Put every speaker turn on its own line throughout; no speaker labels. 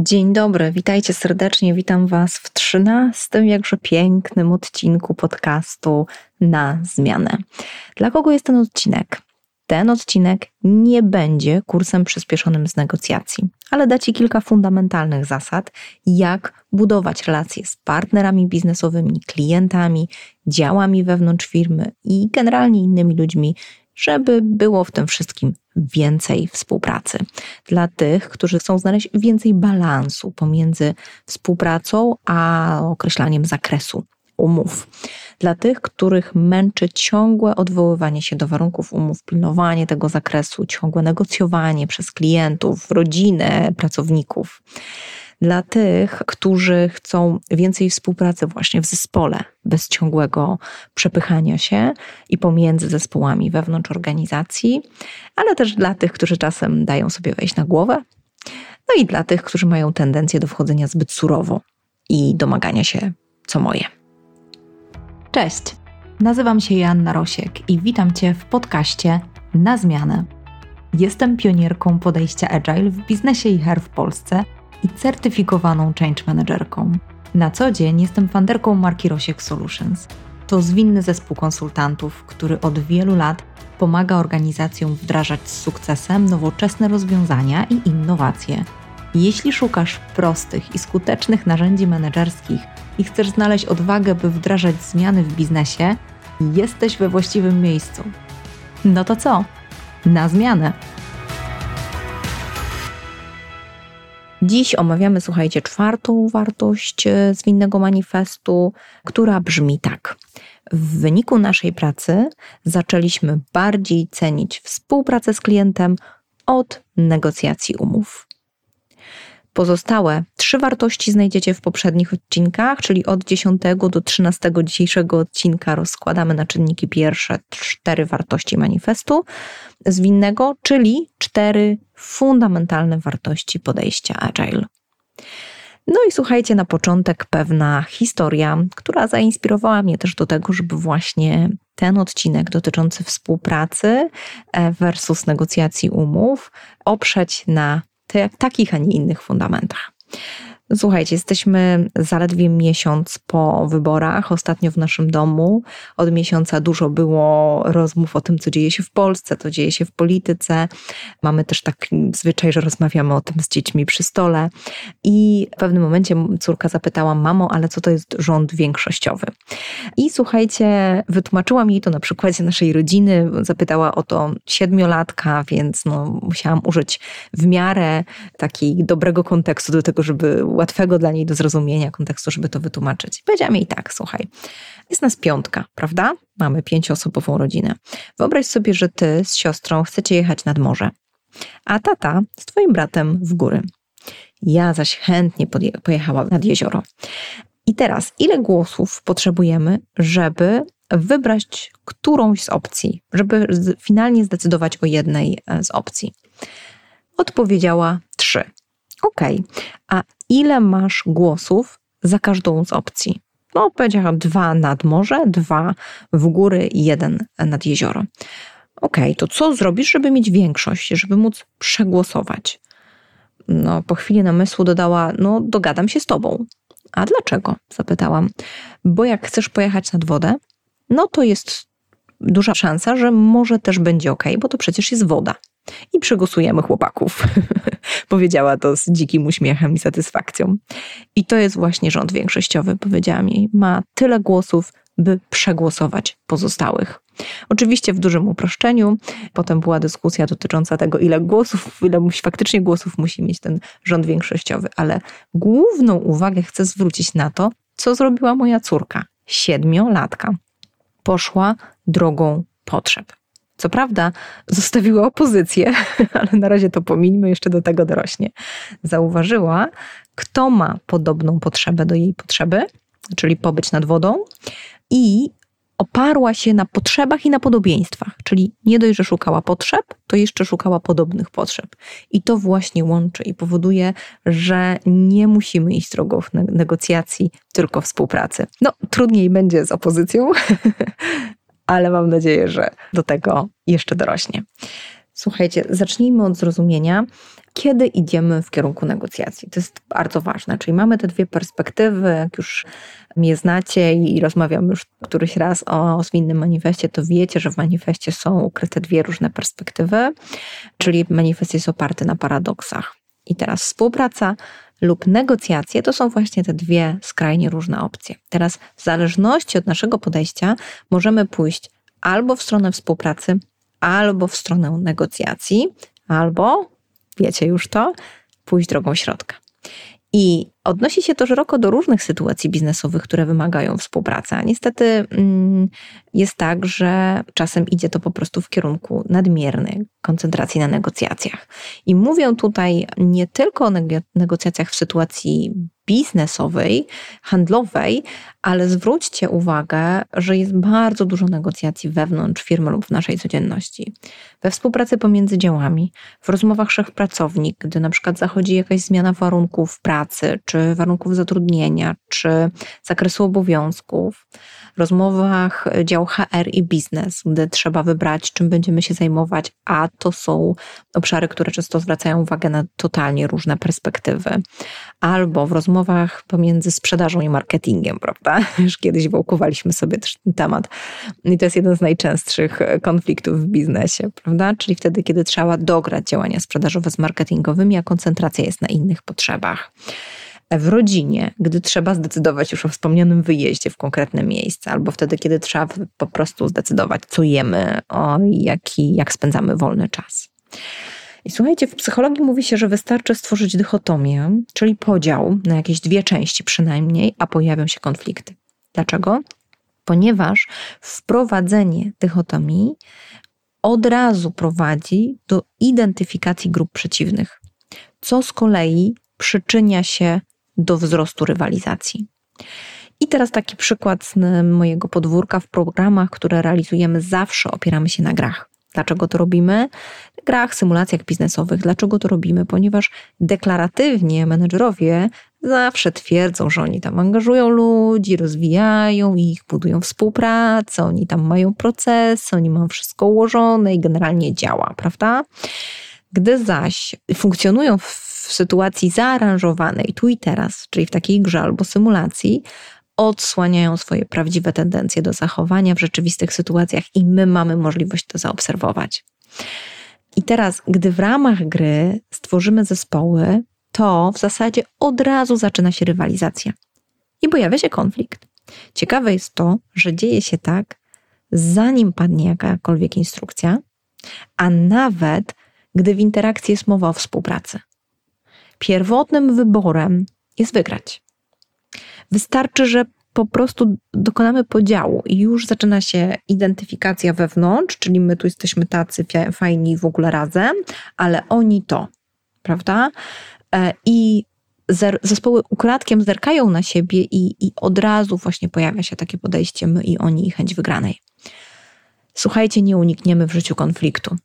Dzień dobry, witajcie serdecznie. Witam Was w trzynastym, jakże pięknym odcinku podcastu na zmianę. Dla kogo jest ten odcinek? Ten odcinek nie będzie kursem przyspieszonym z negocjacji, ale da Ci kilka fundamentalnych zasad, jak budować relacje z partnerami biznesowymi, klientami, działami wewnątrz firmy i generalnie innymi ludźmi, żeby było w tym wszystkim więcej współpracy. Dla tych, którzy chcą znaleźć więcej balansu pomiędzy współpracą a określaniem zakresu umów. Dla tych, których męczy ciągłe odwoływanie się do warunków umów, pilnowanie tego zakresu, ciągłe negocjowanie przez klientów, rodzinę, pracowników dla tych, którzy chcą więcej współpracy właśnie w zespole, bez ciągłego przepychania się i pomiędzy zespołami wewnątrz organizacji, ale też dla tych, którzy czasem dają sobie wejść na głowę, no i dla tych, którzy mają tendencję do wchodzenia zbyt surowo i domagania się co moje. Cześć, nazywam się Joanna Rosiek i witam Cię w podcaście Na Zmianę. Jestem pionierką podejścia Agile w biznesie i HR w Polsce – i certyfikowaną change managerką. Na co dzień jestem fanderką marki Rosiek Solutions. To zwinny zespół konsultantów, który od wielu lat pomaga organizacjom wdrażać z sukcesem nowoczesne rozwiązania i innowacje. Jeśli szukasz prostych i skutecznych narzędzi menedżerskich i chcesz znaleźć odwagę, by wdrażać zmiany w biznesie, jesteś we właściwym miejscu. No to co? Na zmianę! Dziś omawiamy, słuchajcie, czwartą wartość e, zwinnego manifestu, która brzmi tak. W wyniku naszej pracy zaczęliśmy bardziej cenić współpracę z klientem od negocjacji umów. Pozostałe trzy wartości znajdziecie w poprzednich odcinkach, czyli od 10 do 13 dzisiejszego odcinka rozkładamy na czynniki pierwsze cztery wartości manifestu zwinnego, czyli cztery fundamentalne wartości podejścia Agile. No i słuchajcie, na początek pewna historia, która zainspirowała mnie też do tego, żeby właśnie ten odcinek dotyczący współpracy e, versus negocjacji umów oprzeć na takich, a nie innych fundamentach. Słuchajcie, jesteśmy zaledwie miesiąc po wyborach. Ostatnio w naszym domu od miesiąca dużo było rozmów o tym, co dzieje się w Polsce, co dzieje się w polityce. Mamy też taki zwyczaj, że rozmawiamy o tym z dziećmi przy stole. I w pewnym momencie córka zapytała: Mamo, ale co to jest rząd większościowy? I słuchajcie, wytłumaczyłam jej to na przykładzie naszej rodziny. Zapytała o to siedmiolatka, więc no, musiałam użyć w miarę takiego dobrego kontekstu do tego, żeby łatwego dla niej do zrozumienia kontekstu, żeby to wytłumaczyć. Powiedziałam jej tak, słuchaj, jest nas piątka, prawda? Mamy pięcioosobową rodzinę. Wyobraź sobie, że ty z siostrą chcecie jechać nad morze, a tata z twoim bratem w góry. Ja zaś chętnie pojechałam nad jezioro. I teraz, ile głosów potrzebujemy, żeby wybrać którąś z opcji, żeby finalnie zdecydować o jednej e, z opcji? Odpowiedziała trzy. OK, a ile masz głosów za każdą z opcji? No, powiedziałam dwa nad morze, dwa w góry i jeden nad jezioro. OK, to co zrobisz, żeby mieć większość, żeby móc przegłosować? No, po chwili namysłu dodała: No, dogadam się z tobą. A dlaczego? Zapytałam. Bo jak chcesz pojechać nad wodę, no to jest duża szansa, że może też będzie ok, bo to przecież jest woda i przegłosujemy chłopaków. Powiedziała to z dzikim uśmiechem i satysfakcją. I to jest właśnie rząd większościowy, powiedziałam jej. Ma tyle głosów, by przegłosować pozostałych. Oczywiście w dużym uproszczeniu. Potem była dyskusja dotycząca tego, ile głosów, ile faktycznie głosów musi mieć ten rząd większościowy, ale główną uwagę chcę zwrócić na to, co zrobiła moja córka, siedmiolatka. Poszła drogą potrzeb. Co prawda, zostawiła opozycję, ale na razie to pomińmy, jeszcze do tego dorośnie. Zauważyła, kto ma podobną potrzebę do jej potrzeby, czyli pobyć nad wodą, i oparła się na potrzebach i na podobieństwach, czyli nie dość, że szukała potrzeb, to jeszcze szukała podobnych potrzeb. I to właśnie łączy i powoduje, że nie musimy iść drogą negocjacji, tylko współpracy. No, trudniej będzie z opozycją, ale mam nadzieję, że do tego jeszcze dorośnie. Słuchajcie, zacznijmy od zrozumienia, kiedy idziemy w kierunku negocjacji. To jest bardzo ważne. Czyli mamy te dwie perspektywy, jak już mnie znacie i rozmawiam już któryś raz o zwinnym manifestie, to wiecie, że w manifestie są ukryte dwie różne perspektywy, czyli manifest jest oparty na paradoksach. I teraz współpraca lub negocjacje to są właśnie te dwie skrajnie różne opcje. Teraz, w zależności od naszego podejścia, możemy pójść albo w stronę współpracy, albo w stronę negocjacji, albo, wiecie już to, pójść drogą środka. I odnosi się to szeroko do różnych sytuacji biznesowych, które wymagają współpracy. A niestety mm, jest tak, że czasem idzie to po prostu w kierunku nadmiernej koncentracji na negocjacjach. I mówię tutaj nie tylko o negocjacjach w sytuacji biznesowej, handlowej, ale zwróćcie uwagę, że jest bardzo dużo negocjacji wewnątrz firmy lub w naszej codzienności. We współpracy pomiędzy działami, w rozmowach szef-pracownik, gdy na przykład zachodzi jakaś zmiana warunków pracy, czy warunków zatrudnienia, czy zakresu obowiązków, rozmowach dział HR i biznes, gdy trzeba wybrać, czym będziemy się zajmować, a to są obszary, które często zwracają uwagę na totalnie różne perspektywy. Albo w rozmowach pomiędzy sprzedażą i marketingiem, prawda? Już kiedyś wałkowaliśmy sobie też ten temat. I to jest jeden z najczęstszych konfliktów w biznesie, prawda? Czyli wtedy, kiedy trzeba dograć działania sprzedażowe z marketingowymi, a koncentracja jest na innych potrzebach w rodzinie, gdy trzeba zdecydować już o wspomnianym wyjeździe w konkretne miejsce, albo wtedy, kiedy trzeba po prostu zdecydować, co jemy, o jaki, jak spędzamy wolny czas. I słuchajcie, w psychologii mówi się, że wystarczy stworzyć dychotomię, czyli podział na jakieś dwie części przynajmniej, a pojawią się konflikty. Dlaczego? Ponieważ wprowadzenie dychotomii od razu prowadzi do identyfikacji grup przeciwnych, co z kolei przyczynia się do wzrostu rywalizacji. I teraz taki przykład z mojego podwórka w programach, które realizujemy, zawsze opieramy się na grach. Dlaczego to robimy? Grach, symulacjach biznesowych. Dlaczego to robimy? Ponieważ deklaratywnie menedżerowie zawsze twierdzą, że oni tam angażują ludzi, rozwijają ich, budują współpracę, oni tam mają procesy, oni mają wszystko ułożone i generalnie działa, prawda? Gdy zaś funkcjonują w sytuacji zaaranżowanej tu i teraz, czyli w takiej grze albo symulacji, odsłaniają swoje prawdziwe tendencje do zachowania w rzeczywistych sytuacjach i my mamy możliwość to zaobserwować. I teraz, gdy w ramach gry stworzymy zespoły, to w zasadzie od razu zaczyna się rywalizacja i pojawia się konflikt. Ciekawe jest to, że dzieje się tak, zanim padnie jakakolwiek instrukcja, a nawet gdy w interakcji jest mowa o współpracy pierwotnym wyborem jest wygrać. Wystarczy, że po prostu dokonamy podziału i już zaczyna się identyfikacja wewnątrz, czyli my tu jesteśmy tacy fajni w ogóle razem, ale oni to, prawda? E, I zespoły ukradkiem zerkają na siebie i, i od razu właśnie pojawia się takie podejście my i oni i chęć wygranej. Słuchajcie, nie unikniemy w życiu konfliktu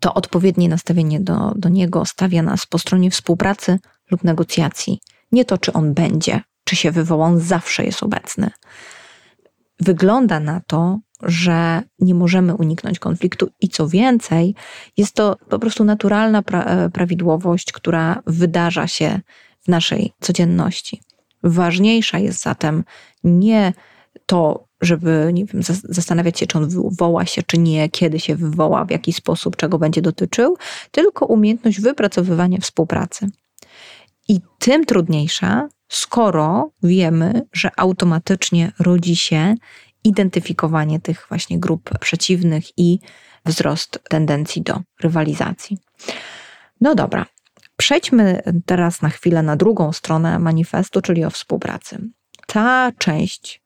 to odpowiednie nastawienie do, do niego stawia nas po stronie współpracy lub negocjacji. Nie to, czy on będzie, czy się wywoła, on zawsze jest obecny. Wygląda na to, że nie możemy uniknąć konfliktu i co więcej, jest to po prostu naturalna pra e, prawidłowość, która wydarza się w naszej codzienności. Ważniejsza jest zatem nie to, żeby nie wiem, zastanawiać się, czy on wywoła się, czy nie, kiedy się wywoła, w jaki sposób, czego będzie dotyczył, tylko umiejętność wypracowywania współpracy. I tym trudniejsza, skoro wiemy, że automatycznie rodzi się identyfikowanie tych właśnie grup przeciwnych i wzrost tendencji do rywalizacji. No dobra, przejdźmy teraz na chwilę na drugą stronę manifestu, czyli o współpracy. Ta część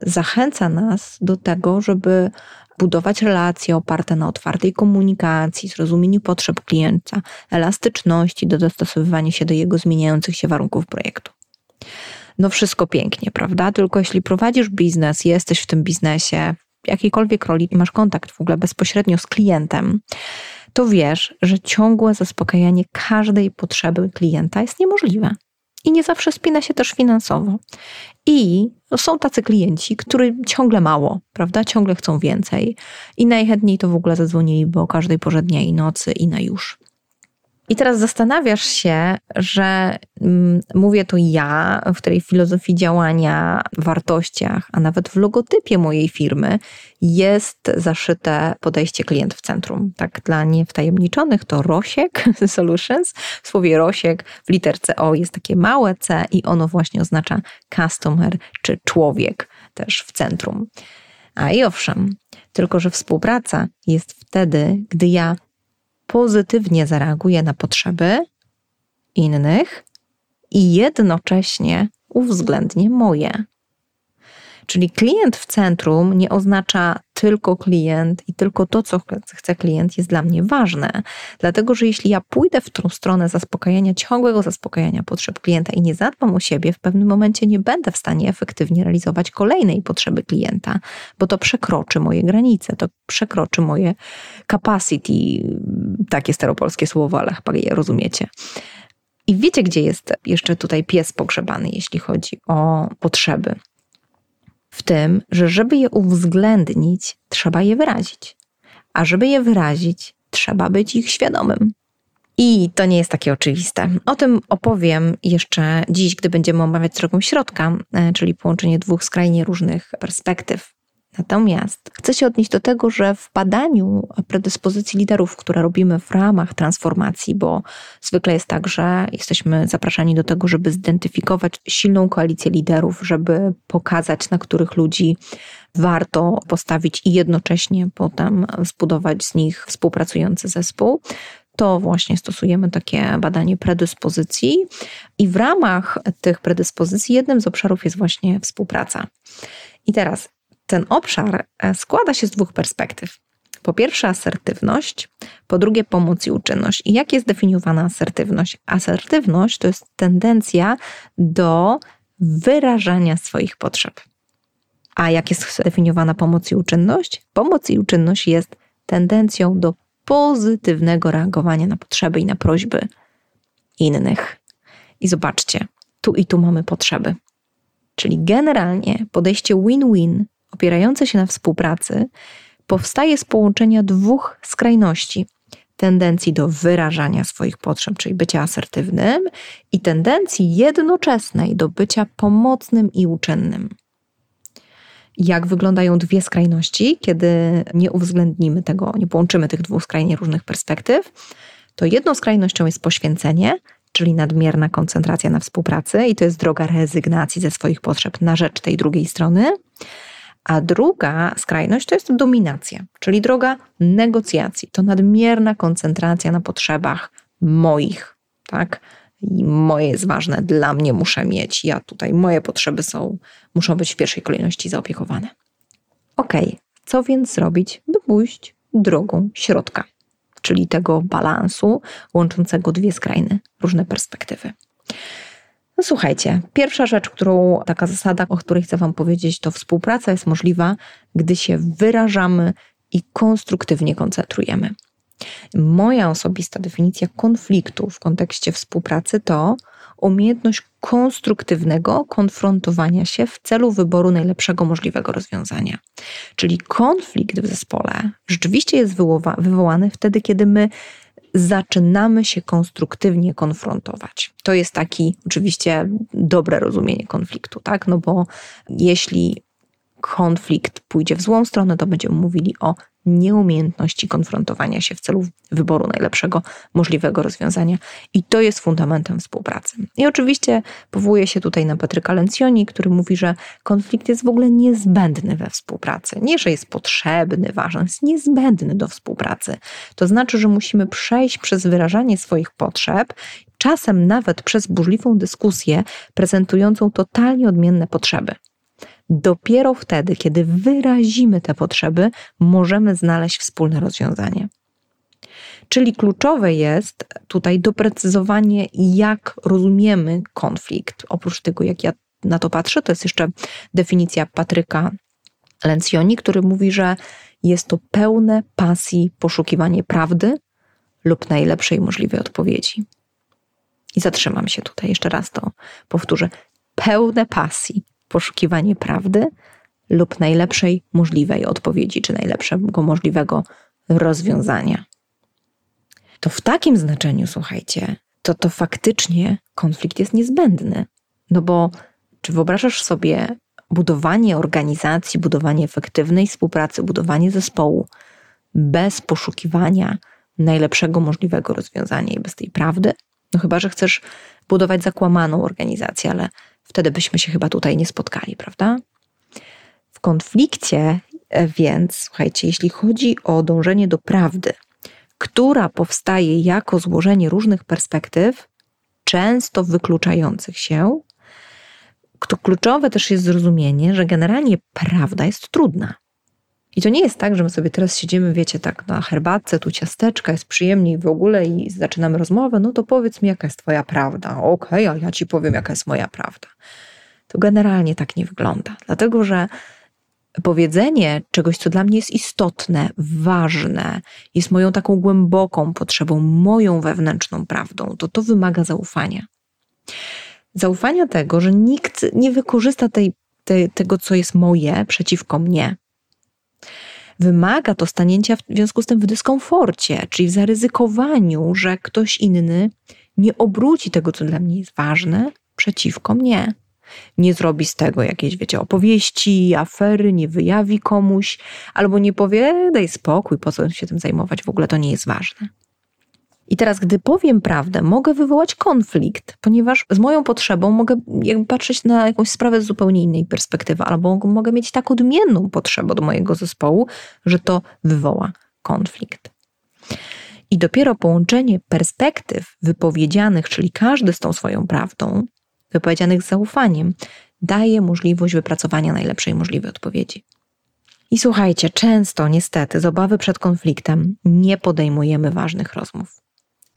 zachęca nas do tego, żeby budować relacje oparte na otwartej komunikacji, zrozumieniu potrzeb klienta, elastyczności do dostosowywania się do jego zmieniających się warunków projektu. No wszystko pięknie, prawda? Tylko jeśli prowadzisz biznes, jesteś w tym biznesie, jakiejkolwiek roli i masz kontakt w ogóle bezpośrednio z klientem, to wiesz, że ciągłe zaspokajanie każdej potrzeby klienta jest niemożliwe i nie zawsze spina się też finansowo. I są tacy klienci, którym ciągle mało, prawda? Ciągle chcą więcej i najchętniej to w ogóle zadzwoniliby o każdej porze dnia i nocy i na już. I teraz zastanawiasz się, że mm, mówię to ja, w której filozofii działania, wartościach, a nawet w logotypie mojej firmy jest zaszyte podejście klient w centrum. Tak dla niewtajemniczonych to ROSIEK Solutions. W słowie ROSIEK w literce O jest takie małe C i ono właśnie oznacza customer czy człowiek też w centrum. A i owszem, tylko że współpraca jest wtedy, gdy ja pozytywnie zareaguję na potrzeby innych i jednocześnie uwzględnię moje. Czyli klient w centrum nie oznacza tylko klient i tylko to, co chce klient, jest dla mnie ważne. Dlatego, że jeśli ja pójdę w tą stronę zaspokajania, ciągłego zaspokajania potrzeb klienta i nie zadbam o siebie, w pewnym momencie nie będę w stanie efektywnie realizować kolejnej potrzeby klienta, bo to przekroczy moje granice, to przekroczy moje capacity, takie staropolskie słowo, ale chyba je rozumiecie. I wiecie, gdzie jest jeszcze tutaj pies pogrzebany, jeśli chodzi o potrzeby w tym, że żeby je uwzględnić, trzeba je wyrazić. A żeby je wyrazić, trzeba być ich świadomym. I to nie jest takie oczywiste. O tym opowiem jeszcze dziś, gdy będziemy omawiać drogą środka, e, czyli połączenie dwóch skrajnie różnych perspektyw. Natomiast chcę się odnieść do tego, że w badaniu predyspozycji liderów, które robimy w ramach transformacji, bo zwykle jest tak, że jesteśmy zapraszani do tego, żeby zidentyfikować silną koalicję liderów, żeby pokazać, na których ludzi warto postawić i jednocześnie potem zbudować z nich współpracujący zespół to właśnie stosujemy takie badanie predyspozycji i w ramach tych predyspozycji jednym z obszarów jest właśnie współpraca. I teraz ten obszar e, składa się z dwóch perspektyw. Po pierwsze asertywność, po drugie pomoc i uczynność. I jak jest definiowana asertywność? Asertywność to jest tendencja do wyrażania swoich potrzeb. A jak jest zdefiniowana pomoc i uczynność? Pomoc i uczynność jest tendencją do pozytywnego reagowania na potrzeby i na prośby innych. I zobaczcie, tu i tu mamy potrzeby. Czyli generalnie podejście win-win opierające się na współpracy powstaje z połączenia dwóch skrajności. Tendencji do wyrażania swoich potrzeb, czyli bycia asertywnym, i tendencji jednoczesnej do bycia pomocnym i uczynnym. Jak wyglądają dwie skrajności, kiedy nie uwzględnimy tego, nie połączymy tych dwóch skrajnie różnych perspektyw? To jedną skrajnością jest poświęcenie, czyli nadmierna koncentracja na współpracy, i to jest droga rezygnacji ze swoich potrzeb na rzecz tej drugiej strony. A druga skrajność to jest dominacja, czyli droga negocjacji. To nadmierna koncentracja na potrzebach moich, tak? I moje jest ważne, dla mnie muszę mieć, ja tutaj, moje potrzeby są, muszą być w pierwszej kolejności zaopiekowane. Ok, co więc zrobić, by pójść drogą środka, czyli tego balansu łączącego dwie skrajne, różne perspektywy. No słuchajcie, pierwsza rzecz, którą, taka zasada, o której chcę Wam powiedzieć, to współpraca jest możliwa, gdy się wyrażamy i konstruktywnie koncentrujemy. Moja osobista definicja konfliktu w kontekście współpracy to umiejętność konstruktywnego konfrontowania się w celu wyboru najlepszego możliwego rozwiązania. Czyli konflikt w zespole rzeczywiście jest wywołany wtedy, kiedy my zaczynamy się konstruktywnie konfrontować. To jest taki oczywiście dobre rozumienie konfliktu, tak? No bo jeśli konflikt pójdzie w złą stronę, to będziemy mówili o nieumiejętności konfrontowania się w celu wyboru najlepszego możliwego rozwiązania. I to jest fundamentem współpracy. I oczywiście powołuje się tutaj na Patryka Lencioni, który mówi, że konflikt jest w ogóle niezbędny we współpracy. Nie, że jest potrzebny, ważny, jest niezbędny do współpracy. To znaczy, że musimy przejść przez wyrażanie swoich potrzeb, czasem nawet przez burzliwą dyskusję prezentującą totalnie odmienne potrzeby. Dopiero wtedy, kiedy wyrazimy te potrzeby, możemy znaleźć wspólne rozwiązanie. Czyli kluczowe jest tutaj doprecyzowanie, jak rozumiemy konflikt. Oprócz tego, jak ja na to patrzę, to jest jeszcze definicja Patryka Lencioni, który mówi, że jest to pełne pasji poszukiwanie prawdy lub najlepszej możliwej odpowiedzi. I zatrzymam się tutaj, jeszcze raz to powtórzę. Pełne pasji poszukiwanie prawdy lub najlepszej możliwej odpowiedzi, czy najlepszego możliwego rozwiązania. to w takim znaczeniu, słuchajcie, to to faktycznie konflikt jest niezbędny. No bo czy wyobrażasz sobie budowanie organizacji, budowanie efektywnej współpracy, budowanie zespołu bez poszukiwania najlepszego możliwego rozwiązania i bez tej prawdy? No chyba, że chcesz budować zakłamaną organizację, ale wtedy byśmy się chyba tutaj nie spotkali, prawda? W konflikcie e, więc, słuchajcie, jeśli chodzi o dążenie do prawdy, która powstaje jako złożenie różnych perspektyw, często wykluczających się, to kluczowe też jest zrozumienie, że generalnie prawda jest trudna. I to nie jest tak, że my sobie teraz siedzimy, wiecie, tak na herbatce, tu ciasteczka, jest przyjemniej w ogóle i zaczynamy rozmowę, no to powiedz mi, jaka jest twoja prawda. Okej, okay, a ja ci powiem, jaka jest moja prawda. To generalnie tak nie wygląda, dlatego że powiedzenie czegoś, co dla mnie jest istotne, ważne, jest moją taką głęboką potrzebą, moją wewnętrzną prawdą, to to wymaga zaufania. Zaufania tego, że nikt nie wykorzysta tej, tej, tego, co jest moje, przeciwko mnie. Wymaga to stanięcia w związku z tym w dyskomforcie, czyli w zaryzykowaniu, że ktoś inny nie obróci tego, co dla mnie jest ważne, przeciwko mnie nie zrobi z tego jakiejś, wiecie, opowieści, afery, nie wyjawi komuś, albo nie powie, daj spokój, po co się tym zajmować, w ogóle to nie jest ważne. I teraz, gdy powiem prawdę, mogę wywołać konflikt, ponieważ z moją potrzebą mogę jakby patrzeć na jakąś sprawę z zupełnie innej perspektywy, albo mogę mieć tak odmienną potrzebę do mojego zespołu, że to wywoła konflikt. I dopiero połączenie perspektyw wypowiedzianych, czyli każdy z tą swoją prawdą, wypowiedzianych z zaufaniem, daje możliwość wypracowania najlepszej możliwej odpowiedzi. I słuchajcie, często niestety z obawy przed konfliktem nie podejmujemy ważnych rozmów,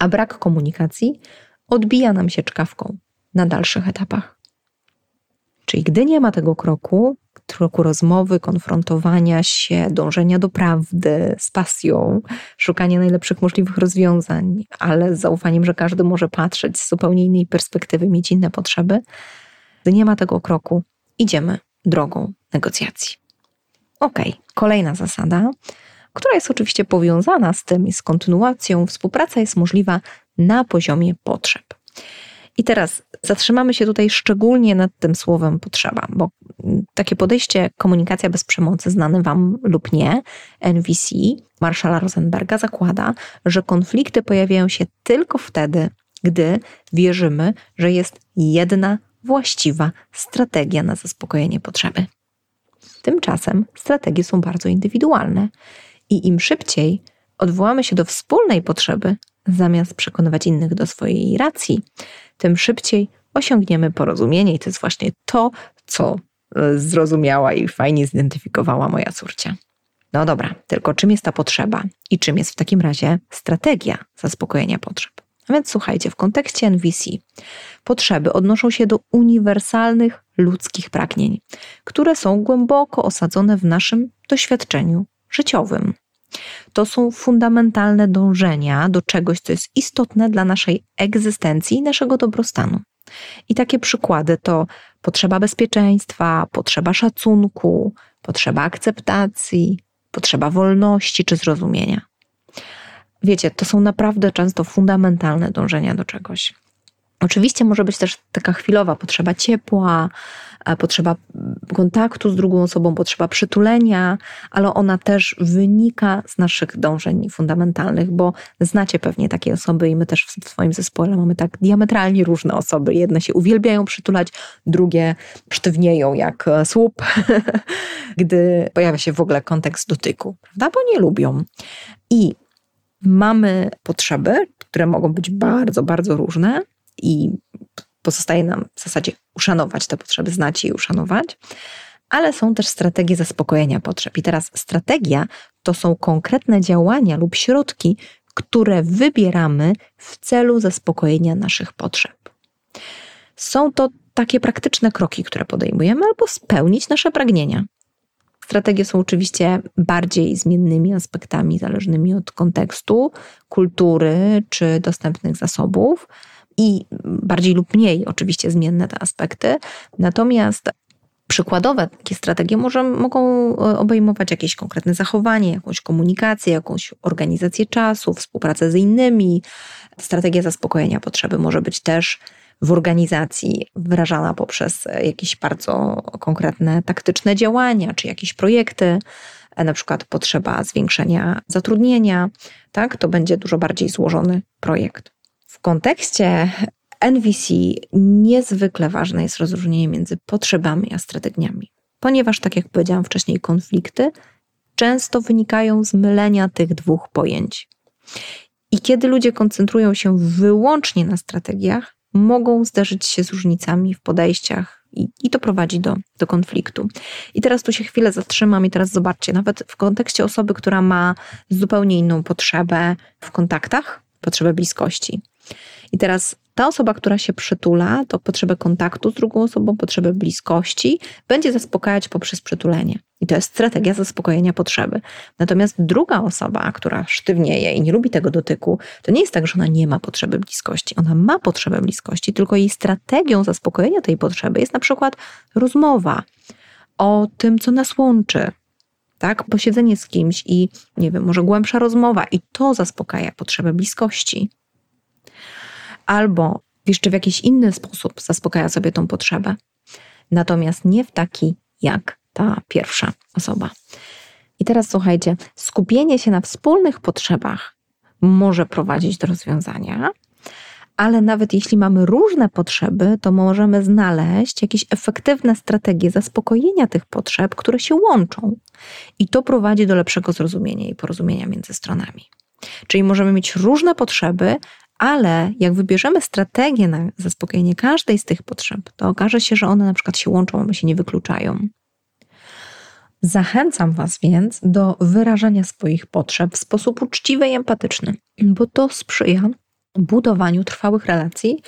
a brak komunikacji odbija nam się czkawką na dalszych etapach. Czyli gdy nie ma tego kroku, kroku rozmowy, konfrontowania się, dążenia do prawdy z pasją, szukania najlepszych możliwych rozwiązań, ale z zaufaniem, że każdy może patrzeć z zupełnie innej perspektywy, mieć inne potrzeby, gdy nie ma tego kroku, idziemy drogą negocjacji. Ok, kolejna zasada, która jest oczywiście powiązana z tym i z kontynuacją, współpraca jest możliwa na poziomie potrzeb. I teraz zatrzymamy się tutaj szczególnie nad tym słowem potrzeba, bo takie podejście komunikacja bez przemocy, znane Wam lub nie, NVC, Marszala Rosenberga, zakłada, że konflikty pojawiają się tylko wtedy, gdy wierzymy, że jest jedna właściwa strategia na zaspokojenie potrzeby. Tymczasem strategie są bardzo indywidualne i im szybciej odwołamy się do wspólnej potrzeby, zamiast przekonywać innych do swojej racji, tym szybciej osiągniemy porozumienie i to jest właśnie to, co e, zrozumiała i fajnie zidentyfikowała moja córcia. No dobra, tylko czym jest ta potrzeba i czym jest w takim razie strategia zaspokojenia potrzeb? A więc słuchajcie, w kontekście NVC potrzeby odnoszą się do uniwersalnych ludzkich pragnień, które są głęboko osadzone w naszym doświadczeniu życiowym. To są fundamentalne dążenia do czegoś, co jest istotne dla naszej egzystencji i naszego dobrostanu. I takie przykłady to potrzeba bezpieczeństwa, potrzeba szacunku, potrzeba akceptacji, potrzeba wolności czy zrozumienia. Wiecie, to są naprawdę często fundamentalne dążenia do czegoś. Oczywiście może być też taka chwilowa potrzeba ciepła, potrzeba kontaktu z drugą osobą, potrzeba przytulenia, ale ona też wynika z naszych dążeń fundamentalnych, bo znacie pewnie takie osoby i my też w swoim zespole mamy tak diametralnie różne osoby. Jedne się uwielbiają przytulać, drugie sztywnieją jak słup, gdy pojawia się w ogóle kontekst dotyku, prawda? Bo nie lubią. I mamy potrzeby, które mogą być bardzo, bardzo różne i pozostaje nam w zasadzie uszanować te potrzeby, znać je i uszanować, ale są też strategie zaspokojenia potrzeb. I teraz strategia to są konkretne działania lub środki, które wybieramy w celu zaspokojenia naszych potrzeb. Są to takie praktyczne kroki, które podejmujemy, albo spełnić nasze pragnienia. Strategie są oczywiście bardziej zmiennymi aspektami, zależnymi od kontekstu, kultury czy dostępnych zasobów i bardziej lub mniej oczywiście zmienne te aspekty. Natomiast Przykładowe takie strategie może, mogą e, obejmować jakieś konkretne zachowanie, jakąś komunikację, jakąś organizację czasu, współpracę z innymi. Strategia zaspokojenia potrzeby może być też w organizacji wyrażana poprzez jakieś bardzo konkretne taktyczne działania czy jakieś projekty, e, na przykład potrzeba zwiększenia zatrudnienia, tak, to będzie dużo bardziej złożony projekt. Kontekście NVC niezwykle ważne jest rozróżnienie między potrzebami a strategiami, ponieważ, tak jak powiedziałam wcześniej, konflikty często wynikają z mylenia tych dwóch pojęć. I kiedy ludzie koncentrują się wyłącznie na strategiach, mogą zdarzyć się z różnicami w podejściach i, i to prowadzi do, do konfliktu. I teraz tu się chwilę zatrzymam i teraz zobaczcie, nawet w kontekście osoby, która ma zupełnie inną potrzebę w kontaktach, potrzebę bliskości. I teraz ta osoba, która się przytula, to potrzebę kontaktu z drugą osobą, potrzebę bliskości, będzie zaspokajać poprzez przytulenie. I to jest strategia zaspokojenia potrzeby. Natomiast druga osoba, która sztywnieje i nie lubi tego dotyku, to nie jest tak, że ona nie ma potrzeby bliskości. Ona ma potrzebę bliskości, tylko jej strategią zaspokojenia tej potrzeby jest na przykład rozmowa o tym, co nas łączy, tak? Posiedzenie z kimś i, nie wiem, może głębsza rozmowa, i to zaspokaja potrzebę bliskości albo jeszcze w jakiś inny sposób zaspokaja sobie tą potrzebę. Natomiast nie w taki jak ta pierwsza osoba. I teraz słuchajcie, skupienie się na wspólnych potrzebach może prowadzić do rozwiązania, ale nawet jeśli mamy różne potrzeby, to możemy znaleźć jakieś efektywne strategie zaspokojenia tych potrzeb, które się łączą. I to prowadzi do lepszego zrozumienia i porozumienia między stronami. Czyli możemy mieć różne potrzeby, ale jak wybierzemy strategię na zaspokojenie każdej z tych potrzeb, to okaże się, że one na przykład się łączą, albo się nie wykluczają. Zachęcam Was więc do wyrażania swoich potrzeb w sposób uczciwy i empatyczny, bo to sprzyja budowaniu trwałych relacji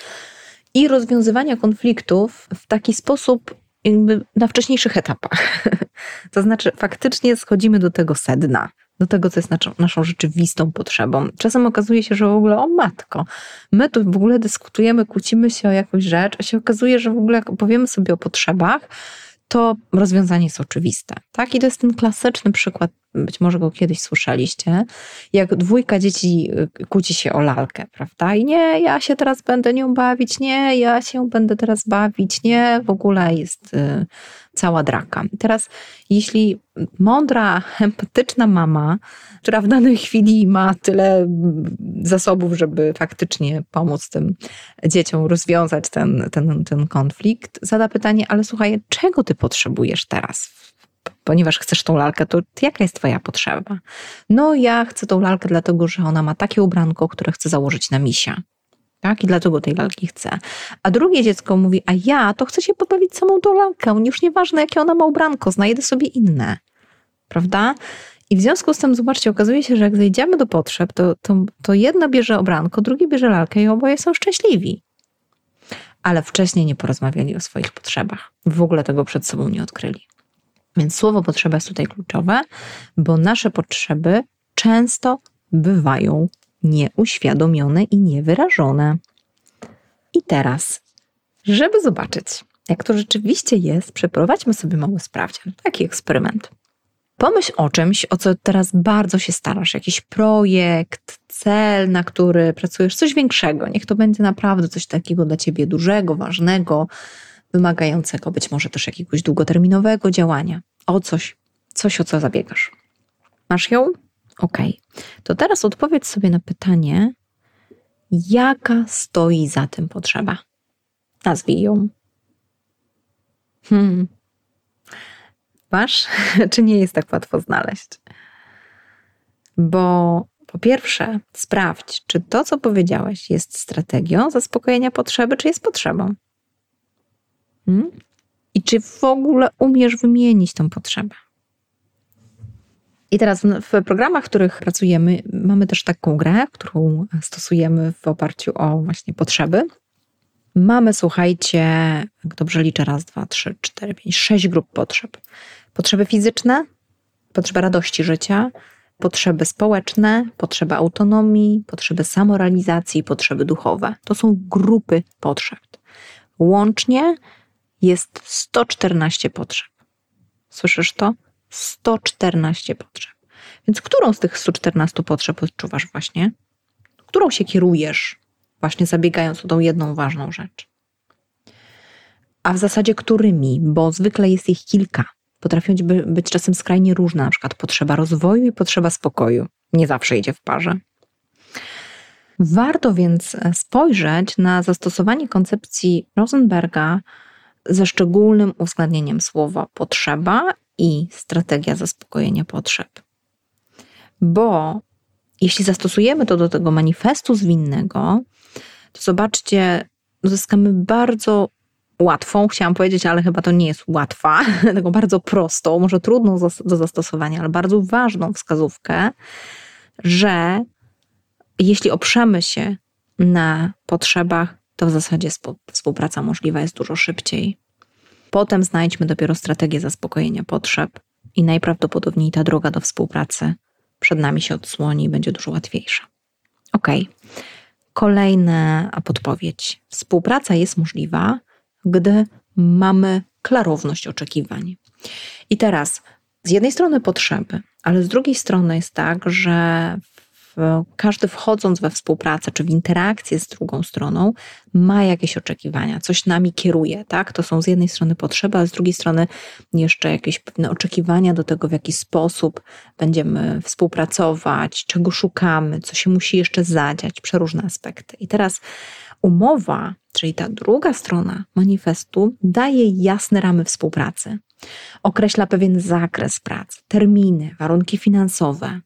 i rozwiązywania konfliktów w taki sposób, jakby na wcześniejszych etapach. to znaczy, faktycznie schodzimy do tego sedna do tego, co jest naszą, rzeczywistą potrzebą. Czasem okazuje się, że w ogóle, o matko, my tu w ogóle dyskutujemy, kłócimy się o jakąś rzecz, a się okazuje, że w ogóle jak opowiemy sobie o potrzebach, to rozwiązanie jest oczywiste. Tak? I to jest ten klasyczny przykład, być może go kiedyś słyszeliście, jak dwójka dzieci y, kłóci się o lalkę, prawda? I nie, ja się teraz będę nią bawić, nie, ja się będę teraz bawić, nie, w ogóle jest y, cała draka. teraz, jeśli mądra, empatyczna mama, która w danej chwili ma tyle zasobów, żeby faktycznie pomóc tym dzieciom rozwiązać ten, ten, ten konflikt, zada pytanie, ale słuchaj, czego ty potrzebujesz teraz? Ponieważ chcesz tą lalkę, to jaka jest twoja potrzeba? No, ja chcę tą lalkę dlatego, że ona ma takie ubranko, które chcę założyć na misia tak? I dlatego tej lalki chce. A drugie dziecko mówi, a ja to chcę się pobawić samą tą lalkę. Już nieważne, jakie ona ma ubranko, znajdę sobie inne. Prawda? I w związku z tym, zobaczcie, okazuje się, że jak zejdziemy do potrzeb, to, to, to jedno bierze obranko, drugie bierze lalkę i oboje są szczęśliwi. Ale wcześniej nie porozmawiali o swoich potrzebach. W ogóle tego przed sobą nie odkryli. Więc słowo potrzeba jest tutaj kluczowe, bo nasze potrzeby często bywają nieuświadomione i niewyrażone. I teraz, żeby zobaczyć, jak to rzeczywiście jest, przeprowadźmy sobie mały sprawdzian, taki eksperyment. Pomyśl o czymś, o co teraz bardzo się starasz, jakiś projekt, cel, na który pracujesz, coś większego. Niech to będzie naprawdę coś takiego dla ciebie dużego, ważnego, wymagającego być może też jakiegoś długoterminowego działania. O coś, coś o co zabiegasz. Masz ją? Ok. To teraz odpowiedz sobie na pytanie, jaka stoi za tym potrzeba. Nazwij ją. Hmm. Masz? Czy nie jest tak łatwo znaleźć? Bo po pierwsze, sprawdź, czy to, co powiedziałeś, jest strategią zaspokojenia potrzeby, czy jest potrzebą. Hmm? I czy w ogóle umiesz wymienić tą potrzebę? I teraz w programach, w których pracujemy, mamy też taką grę, którą stosujemy w oparciu o właśnie potrzeby. Mamy, słuchajcie, jak dobrze liczę, raz, dwa, trzy, cztery, pięć, sześć grup potrzeb. Potrzeby fizyczne, potrzeba radości życia, potrzeby społeczne, potrzeba autonomii, potrzeby samorealizacji, potrzeby duchowe. To są grupy potrzeb. Łącznie jest 114 potrzeb. Słyszysz to? 114 potrzeb. Więc którą z tych 114 potrzeb odczuwasz właśnie? Którą się kierujesz, właśnie zabiegając o tą jedną ważną rzecz? A w zasadzie którymi? Bo zwykle jest ich kilka. Potrafią być czasem skrajnie różne, na przykład potrzeba rozwoju i potrzeba spokoju. Nie zawsze idzie w parze. Warto więc spojrzeć na zastosowanie koncepcji Rosenberga ze szczególnym uwzględnieniem słowa potrzeba i strategia zaspokojenia potrzeb. Bo jeśli zastosujemy to do tego manifestu zwinnego, to zobaczcie, uzyskamy bardzo łatwą, chciałam powiedzieć, ale chyba to nie jest łatwa, tylko bardzo prostą, może trudną do zastosowania, ale bardzo ważną wskazówkę, że jeśli oprzemy się na potrzebach, to w zasadzie współpraca możliwa jest dużo szybciej. Potem znajdźmy dopiero strategię zaspokojenia potrzeb i najprawdopodobniej ta droga do współpracy przed nami się odsłoni i będzie dużo łatwiejsza. Ok. Kolejna podpowiedź. Współpraca jest możliwa, gdy mamy klarowność oczekiwań. I teraz z jednej strony potrzeby, ale z drugiej strony jest tak, że każdy wchodząc we współpracę czy w interakcję z drugą stroną ma jakieś oczekiwania, coś nami kieruje, tak? To są z jednej strony potrzeby, a z drugiej strony jeszcze jakieś pewne oczekiwania do tego, w jaki sposób będziemy współpracować, czego szukamy, co się musi jeszcze zadziać, przeróżne aspekty. I teraz umowa, czyli ta druga strona manifestu, daje jasne ramy współpracy. Określa pewien zakres pracy, terminy, warunki finansowe,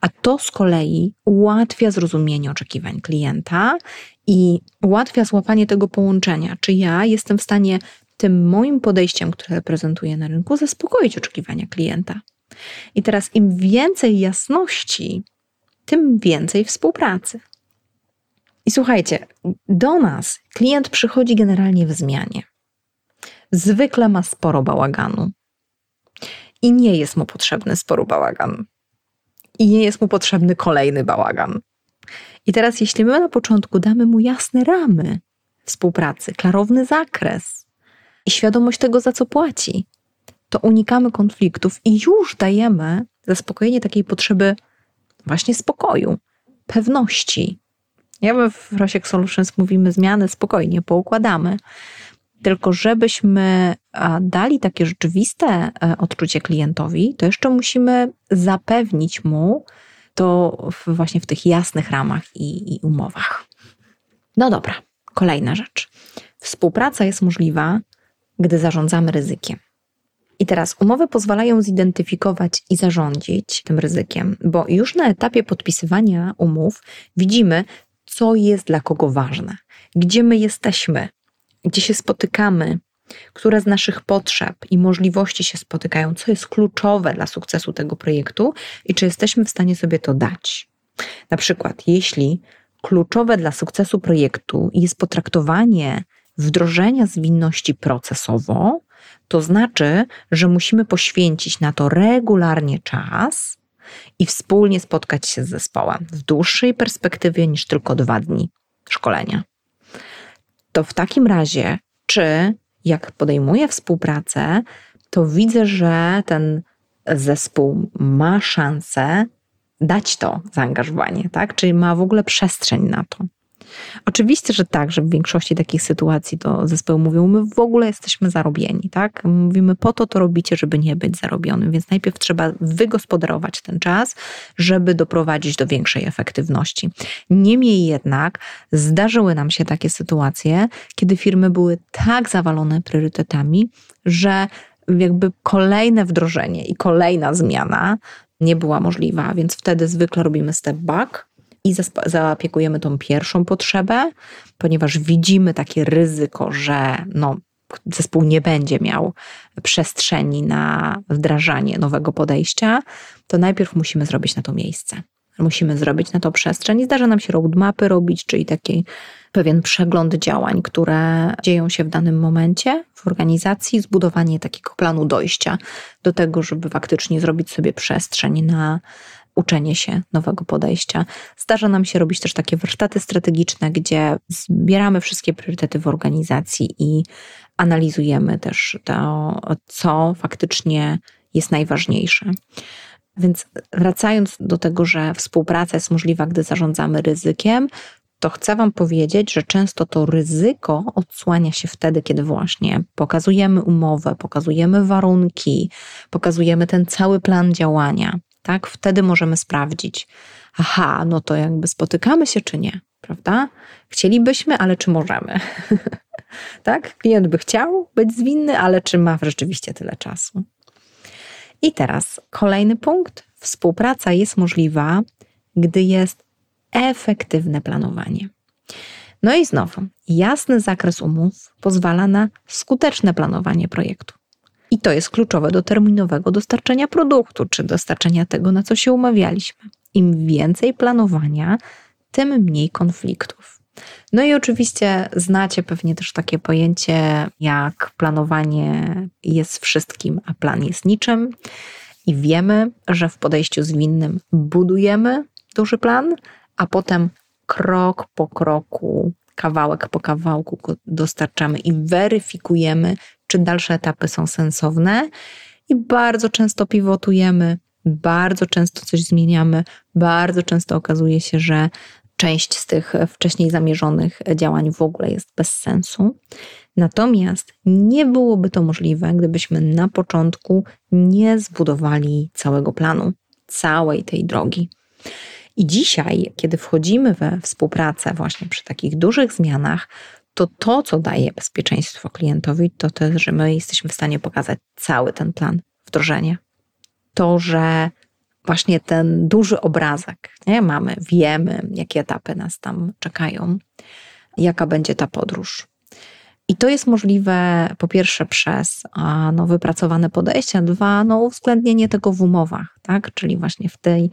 a to z kolei ułatwia zrozumienie oczekiwań klienta i ułatwia złapanie tego połączenia, czy ja jestem w stanie tym moim podejściem, które prezentuję na rynku, zaspokoić oczekiwania klienta. I teraz im więcej jasności, tym więcej współpracy. I słuchajcie, do nas klient przychodzi generalnie w zmianie. Zwykle ma sporo bałaganu. I nie jest mu potrzebny sporo bałagan i nie jest mu potrzebny kolejny bałagan. I teraz, jeśli my na początku damy mu jasne ramy współpracy, klarowny zakres i świadomość tego, za co płaci, to unikamy konfliktów i już dajemy zaspokojenie takiej potrzeby właśnie spokoju, pewności. Ja my w Rosiek Solutions mówimy zmiany spokojnie, poukładamy. Tylko żebyśmy dali takie rzeczywiste e, odczucie klientowi, to jeszcze musimy zapewnić mu to właśnie w tych jasnych ramach i, i umowach. No dobra, kolejna rzecz. Współpraca jest możliwa, gdy zarządzamy ryzykiem. I teraz umowy pozwalają zidentyfikować i zarządzić tym ryzykiem, bo już na etapie podpisywania umów widzimy, co jest dla kogo ważne, gdzie my jesteśmy, gdzie się spotykamy, które z naszych potrzeb i możliwości się spotykają, co jest kluczowe dla sukcesu tego projektu i czy jesteśmy w stanie sobie to dać. Na przykład, jeśli kluczowe dla sukcesu projektu jest potraktowanie wdrożenia zwinności procesowo, to znaczy, że musimy poświęcić na to regularnie czas i wspólnie spotkać się z zespołem w dłuższej perspektywie niż tylko dwa dni szkolenia to w takim razie, czy jak podejmuję współpracę, to widzę, że ten zespół ma szansę dać to zaangażowanie, tak? Czyli ma w ogóle przestrzeń na to. Oczywiście, że tak, że w większości takich sytuacji to zespoły mówią, my w ogóle jesteśmy zarobieni, tak? Mówimy, po to to robicie, żeby nie być zarobionym, więc najpierw trzeba wygospodarować ten czas, żeby doprowadzić do większej efektywności. Niemniej jednak zdarzyły nam się takie sytuacje, kiedy firmy były tak zawalone priorytetami, że jakby kolejne wdrożenie i kolejna zmiana nie była możliwa, więc wtedy zwykle robimy step back, i zaopiekujemy tą pierwszą potrzebę, ponieważ widzimy takie ryzyko, że no, zespół nie będzie miał przestrzeni na wdrażanie nowego podejścia, to najpierw musimy zrobić na to miejsce. Musimy zrobić na to przestrzeń i zdarza nam się roadmapy robić, czyli taki pewien przegląd działań, które dzieją się w danym momencie w organizacji, zbudowanie takiego planu dojścia do tego, żeby faktycznie zrobić sobie przestrzeń na uczenie się nowego podejścia. Zdarza nam się robić też takie warsztaty strategiczne, gdzie zbieramy wszystkie priorytety w organizacji i analizujemy też to, co faktycznie jest najważniejsze. Więc wracając do tego, że współpraca jest możliwa, gdy zarządzamy ryzykiem, to chcę Wam powiedzieć, że często to ryzyko odsłania się wtedy, kiedy właśnie pokazujemy umowę, pokazujemy warunki, pokazujemy ten cały plan działania. Tak, wtedy możemy sprawdzić, aha, no to jakby spotykamy się czy nie, prawda? Chcielibyśmy, ale czy możemy? tak? Klient by chciał być zwinny, ale czy ma rzeczywiście tyle czasu? I teraz kolejny punkt. Współpraca jest możliwa, gdy jest efektywne planowanie. No i znowu, jasny zakres umów pozwala na skuteczne planowanie projektu. I to jest kluczowe do terminowego dostarczenia produktu, czy dostarczenia tego, na co się umawialiśmy. Im więcej planowania, tym mniej konfliktów. No i oczywiście znacie pewnie też takie pojęcie jak planowanie jest wszystkim, a plan jest niczym. I wiemy, że w podejściu zwinnym budujemy duży plan, a potem krok po kroku, kawałek po kawałku dostarczamy i weryfikujemy, czy dalsze etapy są sensowne. I bardzo często pivotujemy, bardzo często coś zmieniamy, bardzo często okazuje się, że część z tych wcześniej zamierzonych działań w ogóle jest bez sensu. Natomiast nie byłoby to możliwe, gdybyśmy na początku nie zbudowali całego planu, całej tej drogi. I dzisiaj, kiedy wchodzimy we współpracę właśnie przy takich dużych zmianach, to to, co daje bezpieczeństwo klientowi, to to, że my jesteśmy w stanie pokazać cały ten plan wdrożenia. To, że właśnie ten duży obrazek nie? mamy, wiemy, jakie etapy nas tam czekają, jaka będzie ta podróż. I to jest możliwe po pierwsze przez no, wypracowane podejścia, dwa, no, uwzględnienie tego w umowach, tak? czyli właśnie w tej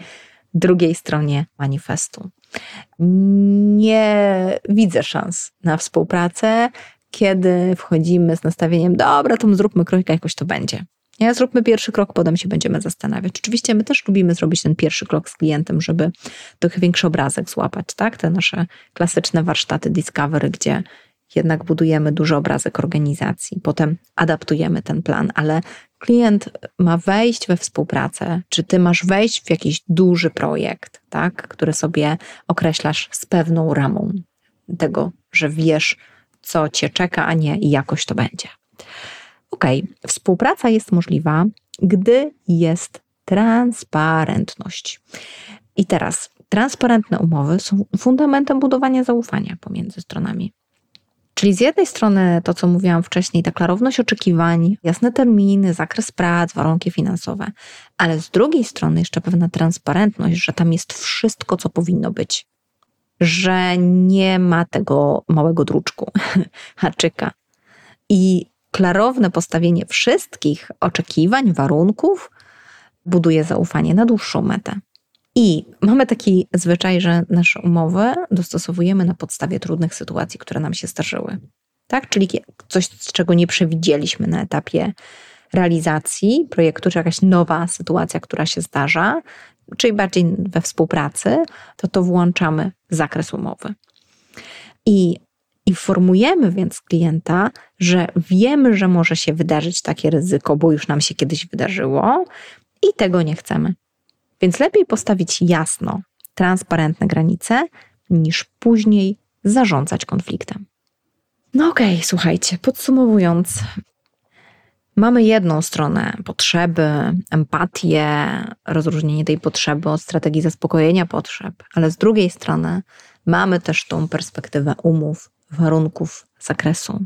drugiej stronie manifestu. Nie widzę szans na współpracę, kiedy wchodzimy z nastawieniem, dobra, to zróbmy krok, jakoś to będzie. Nie, zróbmy pierwszy krok, potem się będziemy zastanawiać. Oczywiście my też lubimy zrobić ten pierwszy krok z klientem, żeby trochę większy obrazek złapać, tak? Te nasze klasyczne warsztaty Discovery, gdzie jednak budujemy duży obrazek organizacji, potem adaptujemy ten plan, ale klient ma wejść we współpracę, czy ty masz wejść w jakiś duży projekt, tak, który sobie określasz z pewną ramą tego, że wiesz, co cię czeka, a nie jakoś to będzie. Ok, współpraca jest możliwa, gdy jest transparentność. I teraz transparentne umowy są fundamentem budowania zaufania pomiędzy stronami. Czyli z jednej strony to, co mówiłam wcześniej, ta klarowność oczekiwań, jasne terminy, zakres prac, warunki finansowe, ale z drugiej strony jeszcze pewna transparentność, że tam jest wszystko, co powinno być. Że nie ma tego małego druczku, haczyka. I klarowne postawienie wszystkich oczekiwań, warunków buduje zaufanie na dłuższą metę. I mamy taki zwyczaj, że nasze umowy dostosowujemy na podstawie trudnych sytuacji, które nam się zdarzyły. Tak? Czyli coś, czego nie przewidzieliśmy na etapie realizacji projektu, czy jakaś nowa sytuacja, która się zdarza, czyli bardziej we współpracy, to to włączamy w zakres umowy. I informujemy więc klienta, że wiemy, że może się wydarzyć takie ryzyko, bo już nam się kiedyś wydarzyło i tego nie chcemy. Więc lepiej postawić jasno, transparentne granice, niż później zarządzać konfliktem. No okej, okay, słuchajcie, podsumowując, mamy jedną stronę potrzeby, empatię, rozróżnienie tej potrzeby od strategii zaspokojenia potrzeb, ale z drugiej strony mamy też tą perspektywę umów, warunków, zakresu.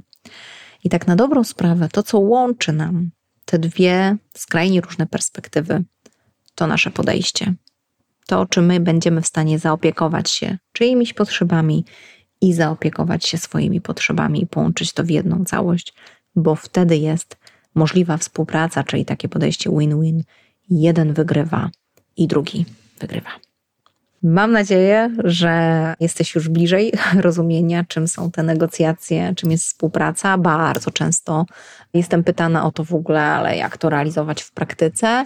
I tak na dobrą sprawę, to co łączy nam te dwie skrajnie różne perspektywy, to nasze podejście. To, czy my będziemy w stanie zaopiekować się czyimiś potrzebami i zaopiekować się swoimi potrzebami i połączyć to w jedną całość, bo wtedy jest możliwa współpraca, czyli takie podejście win-win. Jeden wygrywa i drugi wygrywa. Mam nadzieję, że jesteś już bliżej rozumienia, czym są te negocjacje, czym jest współpraca. Bardzo często jestem pytana o to w ogóle, ale jak to realizować w praktyce.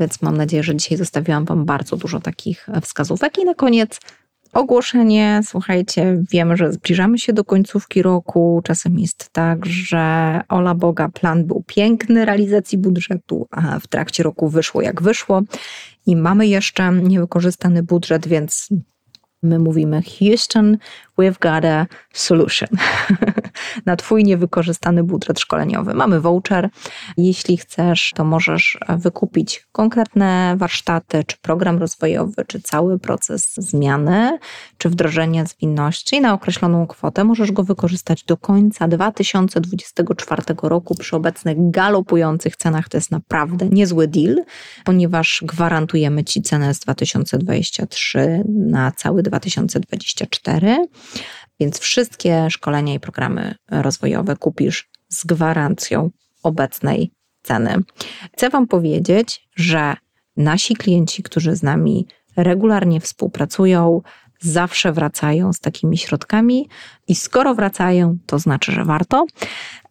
Więc mam nadzieję, że dzisiaj zostawiłam Wam bardzo dużo takich wskazówek. I na koniec ogłoszenie. Słuchajcie, wiemy, że zbliżamy się do końcówki roku. Czasem jest tak, że ola Boga, plan był piękny realizacji budżetu, a w trakcie roku wyszło jak wyszło. I mamy jeszcze niewykorzystany budżet, więc My mówimy Houston, we've got a solution na Twój niewykorzystany budżet szkoleniowy. Mamy voucher. Jeśli chcesz, to możesz wykupić konkretne warsztaty, czy program rozwojowy, czy cały proces zmiany, czy wdrożenia zwinności na określoną kwotę. Możesz go wykorzystać do końca 2024 roku przy obecnych galopujących cenach. To jest naprawdę niezły deal, ponieważ gwarantujemy Ci cenę z 2023 na cały 2024. Więc wszystkie szkolenia i programy rozwojowe kupisz z gwarancją obecnej ceny. Chcę Wam powiedzieć, że nasi klienci, którzy z nami regularnie współpracują, zawsze wracają z takimi środkami i skoro wracają, to znaczy, że warto.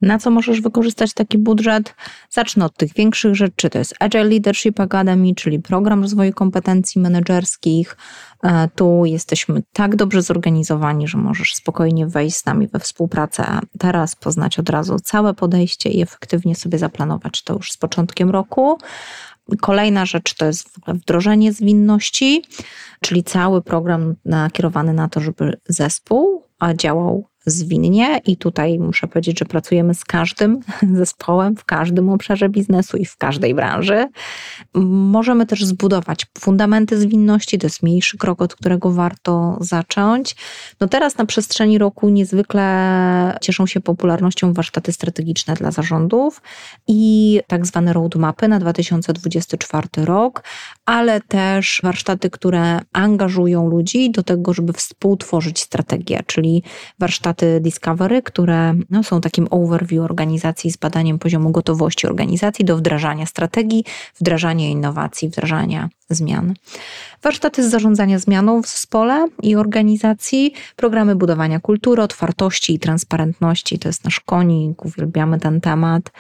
Na co możesz wykorzystać taki budżet? Zacznę od tych większych rzeczy. To jest Agile Leadership Academy, czyli program rozwoju kompetencji menedżerskich. E, tu jesteśmy tak dobrze zorganizowani, że możesz spokojnie wejść z nami we współpracę, teraz poznać od razu całe podejście i efektywnie sobie zaplanować to już z początkiem roku. Kolejna rzecz to jest wdrożenie zwinności, czyli cały program nakierowany na to, żeby zespół działał zwinnie i tutaj muszę powiedzieć, że pracujemy z każdym zespołem w każdym obszarze biznesu i w każdej branży. Możemy też zbudować fundamenty zwinności, to jest mniejszy krok, od którego warto zacząć. No teraz na przestrzeni roku niezwykle cieszą się popularnością warsztaty strategiczne dla zarządów i tak zwane roadmapy na 2024 rok, ale też warsztaty, które angażują ludzi do tego, żeby współtworzyć strategię, czyli warsztaty warsztaty Discovery, które no, są takim overview organizacji z badaniem poziomu gotowości organizacji do wdrażania strategii, wdrażania innowacji, wdrażania zmian. Warsztaty z zarządzania zmianą w zespole i organizacji, programy budowania kultury, otwartości i transparentności, to jest nasz konik, uwielbiamy ten temat.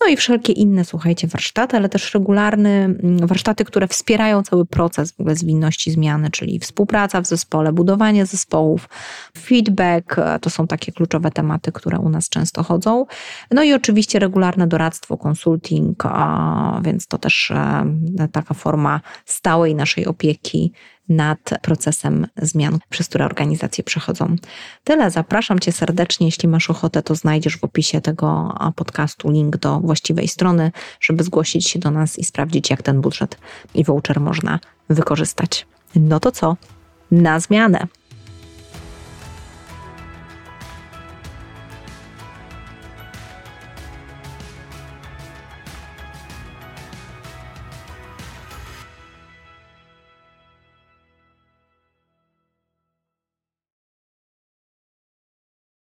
No i wszelkie inne, słuchajcie, warsztaty, ale też regularne mm, warsztaty, które wspierają cały proces w ogóle zwinności zmiany, czyli współpraca w zespole, budowanie zespołów, feedback, to są takie kluczowe tematy, które u nas często chodzą. No i oczywiście regularne doradztwo, konsulting, więc to też e, taka forma stałej naszej opieki nad procesem zmian, przez które organizacje przechodzą. Tyle, zapraszam Cię serdecznie. Jeśli masz ochotę, to znajdziesz w opisie tego podcastu link do właściwej strony, żeby zgłosić się do nas i sprawdzić, jak ten budżet i voucher można wykorzystać. No to co? Na zmianę!